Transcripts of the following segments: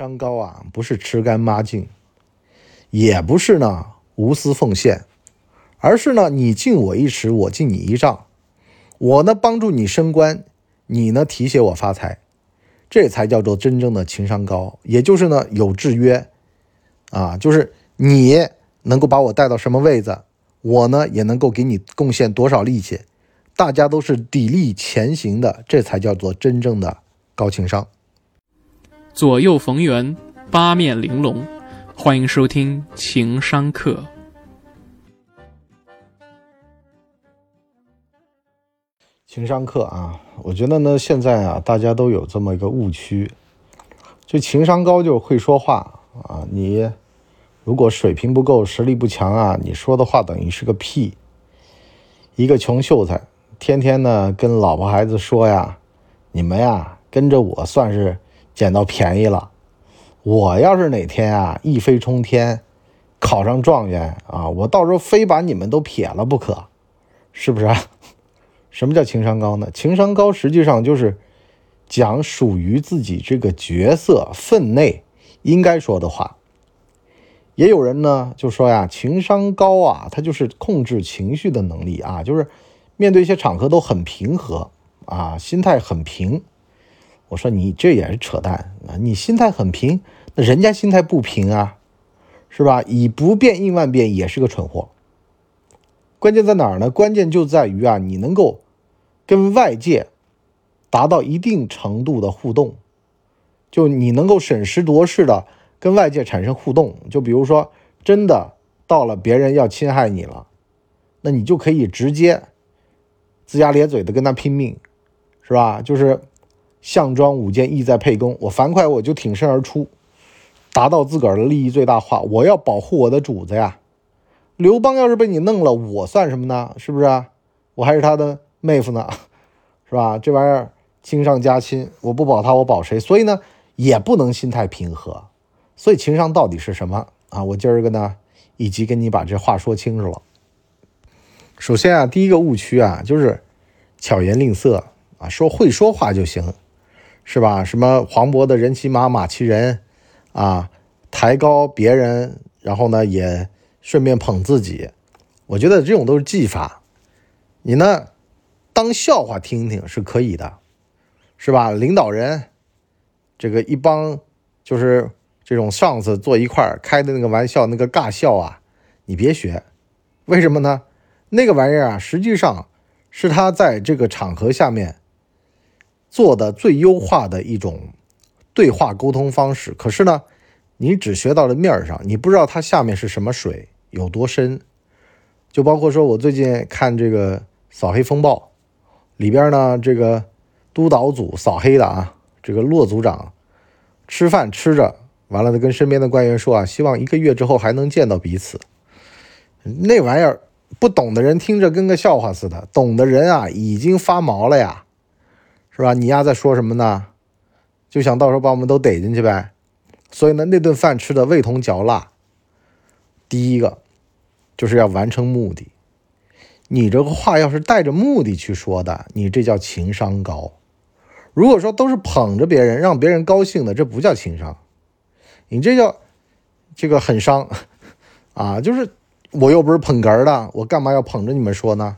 商高啊，不是吃干抹净，也不是呢无私奉献，而是呢你敬我一尺，我敬你一丈，我呢帮助你升官，你呢提携我发财，这才叫做真正的情商高。也就是呢有制约啊，就是你能够把我带到什么位子，我呢也能够给你贡献多少力气，大家都是砥砺前行的，这才叫做真正的高情商。左右逢源，八面玲珑。欢迎收听情商课。情商课啊，我觉得呢，现在啊，大家都有这么一个误区，就情商高就是会说话啊。你如果水平不够，实力不强啊，你说的话等于是个屁。一个穷秀才，天天呢跟老婆孩子说呀：“你们呀，跟着我算是。”捡到便宜了，我要是哪天啊一飞冲天，考上状元啊，我到时候非把你们都撇了不可，是不是？什么叫情商高呢？情商高实际上就是讲属于自己这个角色分内应该说的话。也有人呢就说呀，情商高啊，他就是控制情绪的能力啊，就是面对一些场合都很平和啊，心态很平。我说你这也是扯淡啊！你心态很平，那人家心态不平啊，是吧？以不变应万变也是个蠢货。关键在哪儿呢？关键就在于啊，你能够跟外界达到一定程度的互动，就你能够审时度势的跟外界产生互动。就比如说，真的到了别人要侵害你了，那你就可以直接龇牙咧嘴的跟他拼命，是吧？就是。项庄舞剑，意在沛公。我樊哙，我就挺身而出，达到自个儿的利益最大化。我要保护我的主子呀！刘邦要是被你弄了，我算什么呢？是不是？我还是他的妹夫呢，是吧？这玩意儿亲上加亲，我不保他，我保谁？所以呢，也不能心态平和。所以情商到底是什么啊？我今儿个呢，以及跟你把这话说清楚了。首先啊，第一个误区啊，就是巧言令色啊，说会说话就行。是吧？什么黄渤的人骑马，马骑人，啊，抬高别人，然后呢也顺便捧自己。我觉得这种都是技法，你呢当笑话听听是可以的，是吧？领导人这个一帮就是这种上司坐一块开的那个玩笑，那个尬笑啊，你别学。为什么呢？那个玩意儿啊，实际上是他在这个场合下面。做的最优化的一种对话沟通方式，可是呢，你只学到了面儿上，你不知道它下面是什么水，有多深。就包括说我最近看这个《扫黑风暴》里边呢，这个督导组扫黑的啊，这个骆组长吃饭吃着，完了他跟身边的官员说啊，希望一个月之后还能见到彼此。那玩意儿不懂的人听着跟个笑话似的，懂的人啊已经发毛了呀。是吧？你丫在说什么呢？就想到时候把我们都逮进去呗。所以呢，那顿饭吃的味同嚼蜡。第一个就是要完成目的。你这个话要是带着目的去说的，你这叫情商高。如果说都是捧着别人，让别人高兴的，这不叫情商，你这叫这个很伤啊！就是我又不是捧哏的，我干嘛要捧着你们说呢？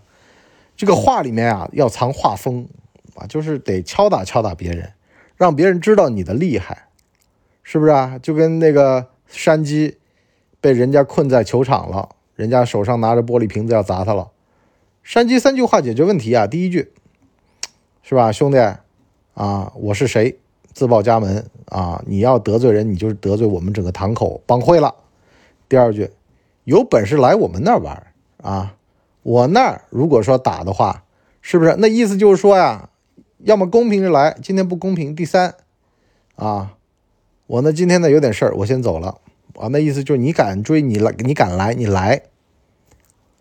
这个话里面啊，要藏话风。啊，就是得敲打敲打别人，让别人知道你的厉害，是不是啊？就跟那个山鸡被人家困在球场了，人家手上拿着玻璃瓶子要砸他了。山鸡三句话解决问题啊，第一句是吧，兄弟啊，我是谁？自报家门啊！你要得罪人，你就是得罪我们整个堂口帮会了。第二句，有本事来我们那儿玩啊！我那儿如果说打的话，是不是？那意思就是说呀。要么公平着来，今天不公平。第三，啊，我呢今天呢有点事儿，我先走了。啊，那意思就是你敢追你来，你敢来你来，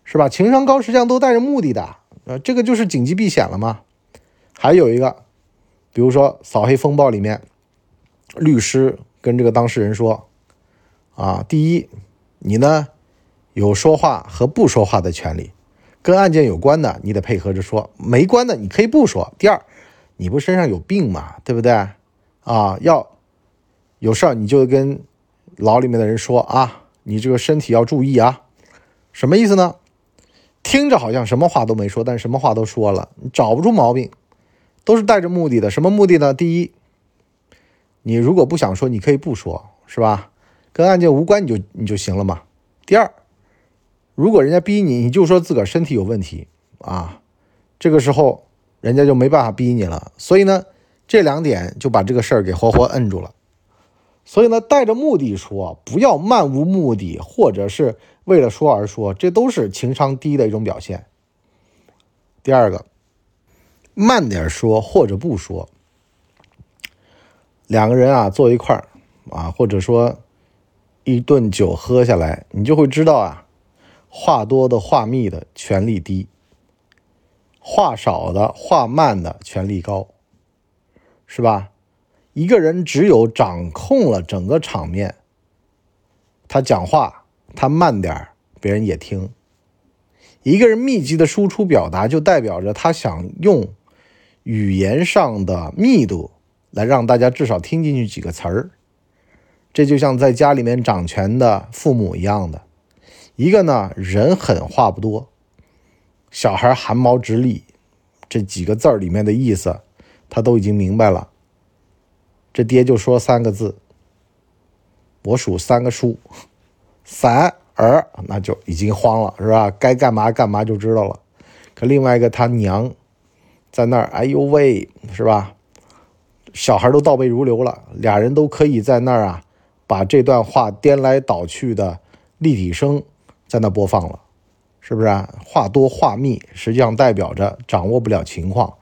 是吧？情商高实际上都带着目的的，呃，这个就是紧急避险了吗？还有一个，比如说扫黑风暴里面，律师跟这个当事人说，啊，第一，你呢有说话和不说话的权利，跟案件有关的你得配合着说，没关的你可以不说。第二。你不身上有病吗？对不对？啊，要有事儿你就跟牢里面的人说啊，你这个身体要注意啊，什么意思呢？听着好像什么话都没说，但什么话都说了，你找不出毛病，都是带着目的的。什么目的呢？第一，你如果不想说，你可以不说，是吧？跟案件无关，你就你就行了嘛。第二，如果人家逼你，你就说自个儿身体有问题啊，这个时候人家就没办法逼你了。所以呢，这两点就把这个事儿给活活摁住了。所以呢，带着目的说，不要漫无目的，或者是为了说而说，这都是情商低的一种表现。第二个，慢点说或者不说。两个人啊坐一块儿啊，或者说一顿酒喝下来，你就会知道啊，话多的话密的权力低，话少的话慢的权力高，是吧？一个人只有掌控了整个场面，他讲话他慢点儿，别人也听。一个人密集的输出表达，就代表着他想用语言上的密度来让大家至少听进去几个词儿。这就像在家里面掌权的父母一样的，一个呢人狠话不多，小孩汗毛直立，这几个字儿里面的意思他都已经明白了。这爹就说三个字，我数三个数，三儿，那就已经慌了，是吧？该干嘛干嘛就知道了。可另外一个他娘在那儿，哎呦喂，是吧？小孩都倒背如流了，俩人都可以在那儿啊，把这段话颠来倒去的立体声在那播放了，是不是啊？话多话密，实际上代表着掌握不了情况。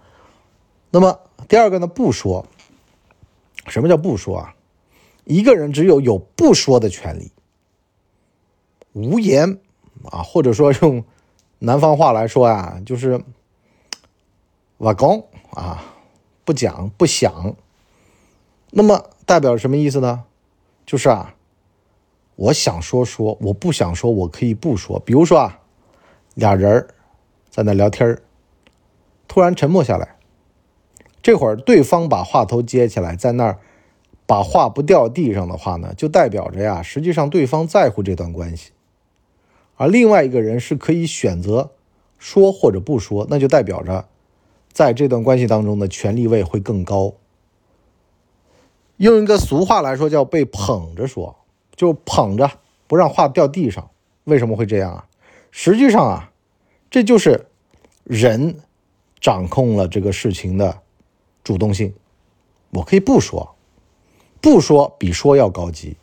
那么第二个呢，不说。什么叫不说啊？一个人只有有不说的权利，无言啊，或者说用南方话来说啊，就是瓦工啊，不讲不想。那么代表什么意思呢？就是啊，我想说说，我不想说，我可以不说。比如说啊，俩人在那聊天突然沉默下来。这会儿，对方把话头接起来，在那儿把话不掉地上的话呢，就代表着呀，实际上对方在乎这段关系。而另外一个人是可以选择说或者不说，那就代表着在这段关系当中的权力位会更高。用一个俗话来说，叫被捧着说，就捧着不让话掉地上。为什么会这样啊？实际上啊，这就是人掌控了这个事情的。主动性，我可以不说，不说比说要高级，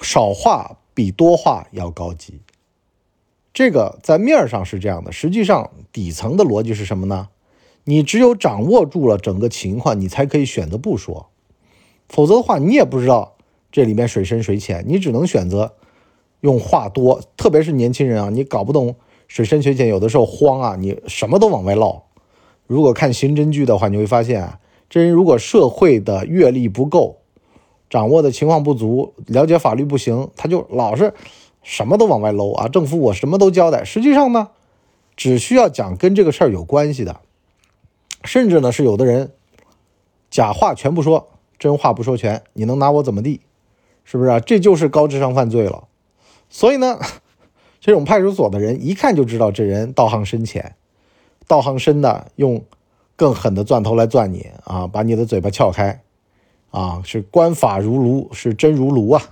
少话比多话要高级。这个在面上是这样的，实际上底层的逻辑是什么呢？你只有掌握住了整个情况，你才可以选择不说，否则的话，你也不知道这里面水深水浅，你只能选择用话多。特别是年轻人啊，你搞不懂水深水浅，有的时候慌啊，你什么都往外唠。如果看刑侦剧的话，你会发现啊，这人如果社会的阅历不够，掌握的情况不足，了解法律不行，他就老是什么都往外搂啊。政府我什么都交代，实际上呢，只需要讲跟这个事儿有关系的，甚至呢是有的人假话全不说，真话不说全，你能拿我怎么地？是不是啊？这就是高智商犯罪了。所以呢，这种派出所的人一看就知道这人道行深浅。道行深的用更狠的钻头来钻你啊，把你的嘴巴撬开啊，是官法如炉，是真如炉啊。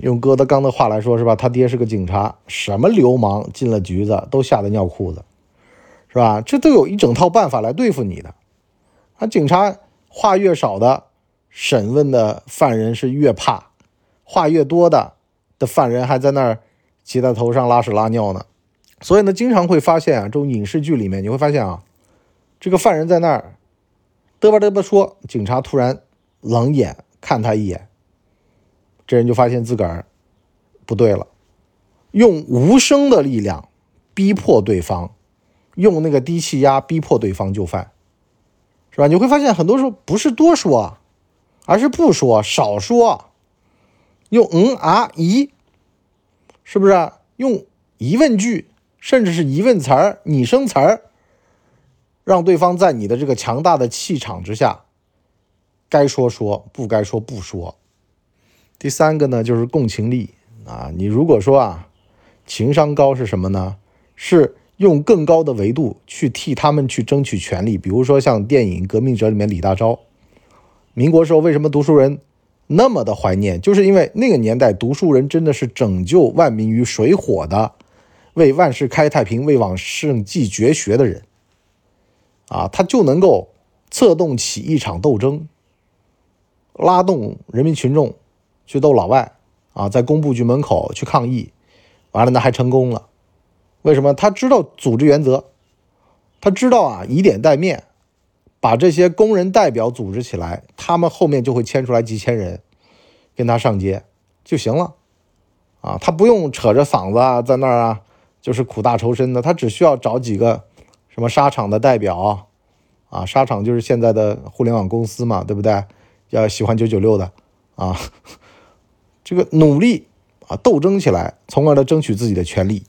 用郭德纲的话来说，是吧？他爹是个警察，什么流氓进了局子都吓得尿裤子，是吧？这都有一整套办法来对付你的。啊，警察话越少的审问的犯人是越怕，话越多的的犯人还在那儿骑在头上拉屎拉尿呢。所以呢，经常会发现啊，这种影视剧里面，你会发现啊，这个犯人在那儿嘚吧嘚吧说，警察突然冷眼看他一眼，这人就发现自个儿不对了，用无声的力量逼迫对方，用那个低气压逼迫对方就范，是吧？你会发现很多时候不是多说，而是不说，少说，用嗯啊咦，是不是？用疑问句。甚至是疑问词儿、拟声词儿，让对方在你的这个强大的气场之下，该说说，不该说不说。第三个呢，就是共情力啊。你如果说啊，情商高是什么呢？是用更高的维度去替他们去争取权利。比如说像电影《革命者》里面李大钊，民国时候为什么读书人那么的怀念？就是因为那个年代读书人真的是拯救万民于水火的，为万世开太平、为往圣继绝学的人啊，他就能够策动起一场斗争，拉动人民群众。去斗老外啊，在工部局门口去抗议，完了呢还成功了。为什么？他知道组织原则，他知道啊，以点带面，把这些工人代表组织起来，他们后面就会牵出来几千人跟他上街就行了。啊，他不用扯着嗓子啊，在那儿啊，就是苦大仇深的，他只需要找几个什么沙场的代表啊，沙场就是现在的互联网公司嘛，对不对？要喜欢九九六的啊。这个努力啊，斗争起来，从而呢争取自己的权利。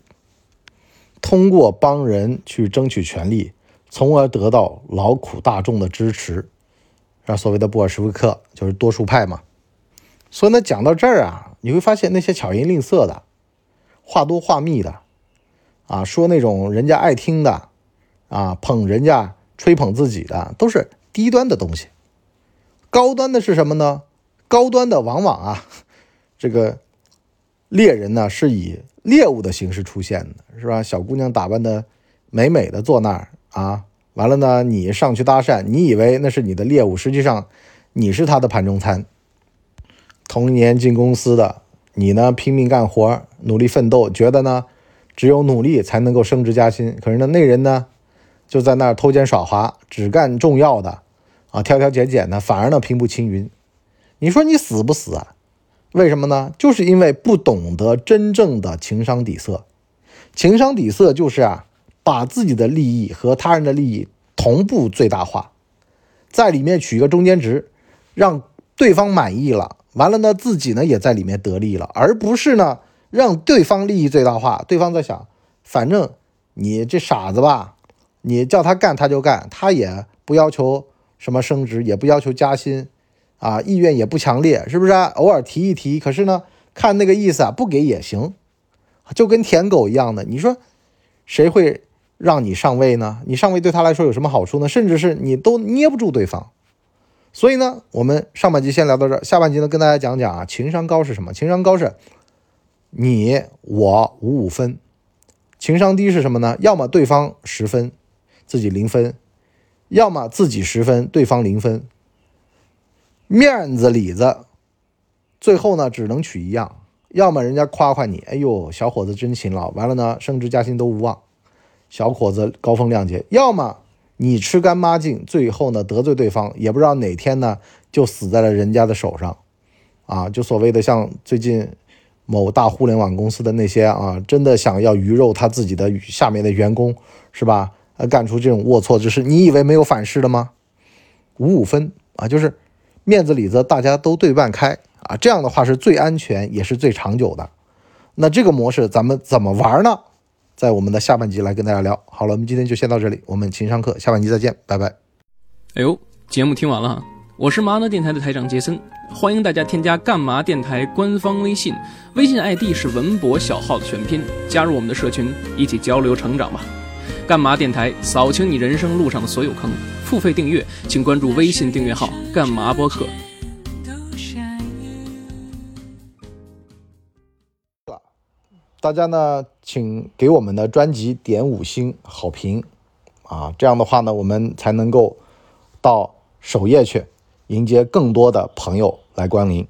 通过帮人去争取权利，从而得到劳苦大众的支持，啊，所谓的布尔什维克就是多数派嘛。所以呢，讲到这儿啊，你会发现那些巧言令色的、话多话密的，啊，说那种人家爱听的，啊，捧人家、吹捧自己的，都是低端的东西。高端的是什么呢？高端的往往啊。这个猎人呢，是以猎物的形式出现的，是吧？小姑娘打扮的美美的坐那儿啊，完了呢，你上去搭讪，你以为那是你的猎物，实际上你是他的盘中餐。同年进公司的你呢，拼命干活，努力奋斗，觉得呢，只有努力才能够升职加薪。可是呢，那人呢，就在那儿偷奸耍滑，只干重要的啊，挑挑拣拣的，反而呢，平步青云。你说你死不死啊？为什么呢？就是因为不懂得真正的情商底色。情商底色就是啊，把自己的利益和他人的利益同步最大化，在里面取一个中间值，让对方满意了，完了呢，自己呢也在里面得利了，而不是呢让对方利益最大化。对方在想，反正你这傻子吧，你叫他干他就干，他也不要求什么升职，也不要求加薪。啊，意愿也不强烈，是不是啊？偶尔提一提，可是呢，看那个意思啊，不给也行，就跟舔狗一样的。你说谁会让你上位呢？你上位对他来说有什么好处呢？甚至是你都捏不住对方。所以呢，我们上半集先聊到这儿，下半集呢跟大家讲讲啊，情商高是什么？情商高是你我五五分，情商低是什么呢？要么对方十分，自己零分；要么自己十分，对方零分。面子里子，最后呢只能取一样，要么人家夸夸你，哎呦小伙子真勤劳，完了呢升职加薪都无望，小伙子高风亮节；要么你吃干抹净，最后呢得罪对方，也不知道哪天呢就死在了人家的手上，啊，就所谓的像最近某大互联网公司的那些啊，真的想要鱼肉他自己的下面的员工，是吧？呃，干出这种龌龊之事，你以为没有反噬的吗？五五分啊，就是。面子里子大家都对半开啊，这样的话是最安全也是最长久的。那这个模式咱们怎么玩呢？在我们的下半集来跟大家聊。好了，我们今天就先到这里，我们情商课下半集再见，拜拜。哎呦，节目听完了哈，我是麻辣电台的台长杰森，欢迎大家添加干嘛电台官方微信，微信 ID 是文博小号的全拼，加入我们的社群，一起交流成长吧。干嘛电台扫清你人生路上的所有坑。付费订阅，请关注微信订阅号“干嘛播客”。大家呢，请给我们的专辑点五星好评啊！这样的话呢，我们才能够到首页去迎接更多的朋友来光临。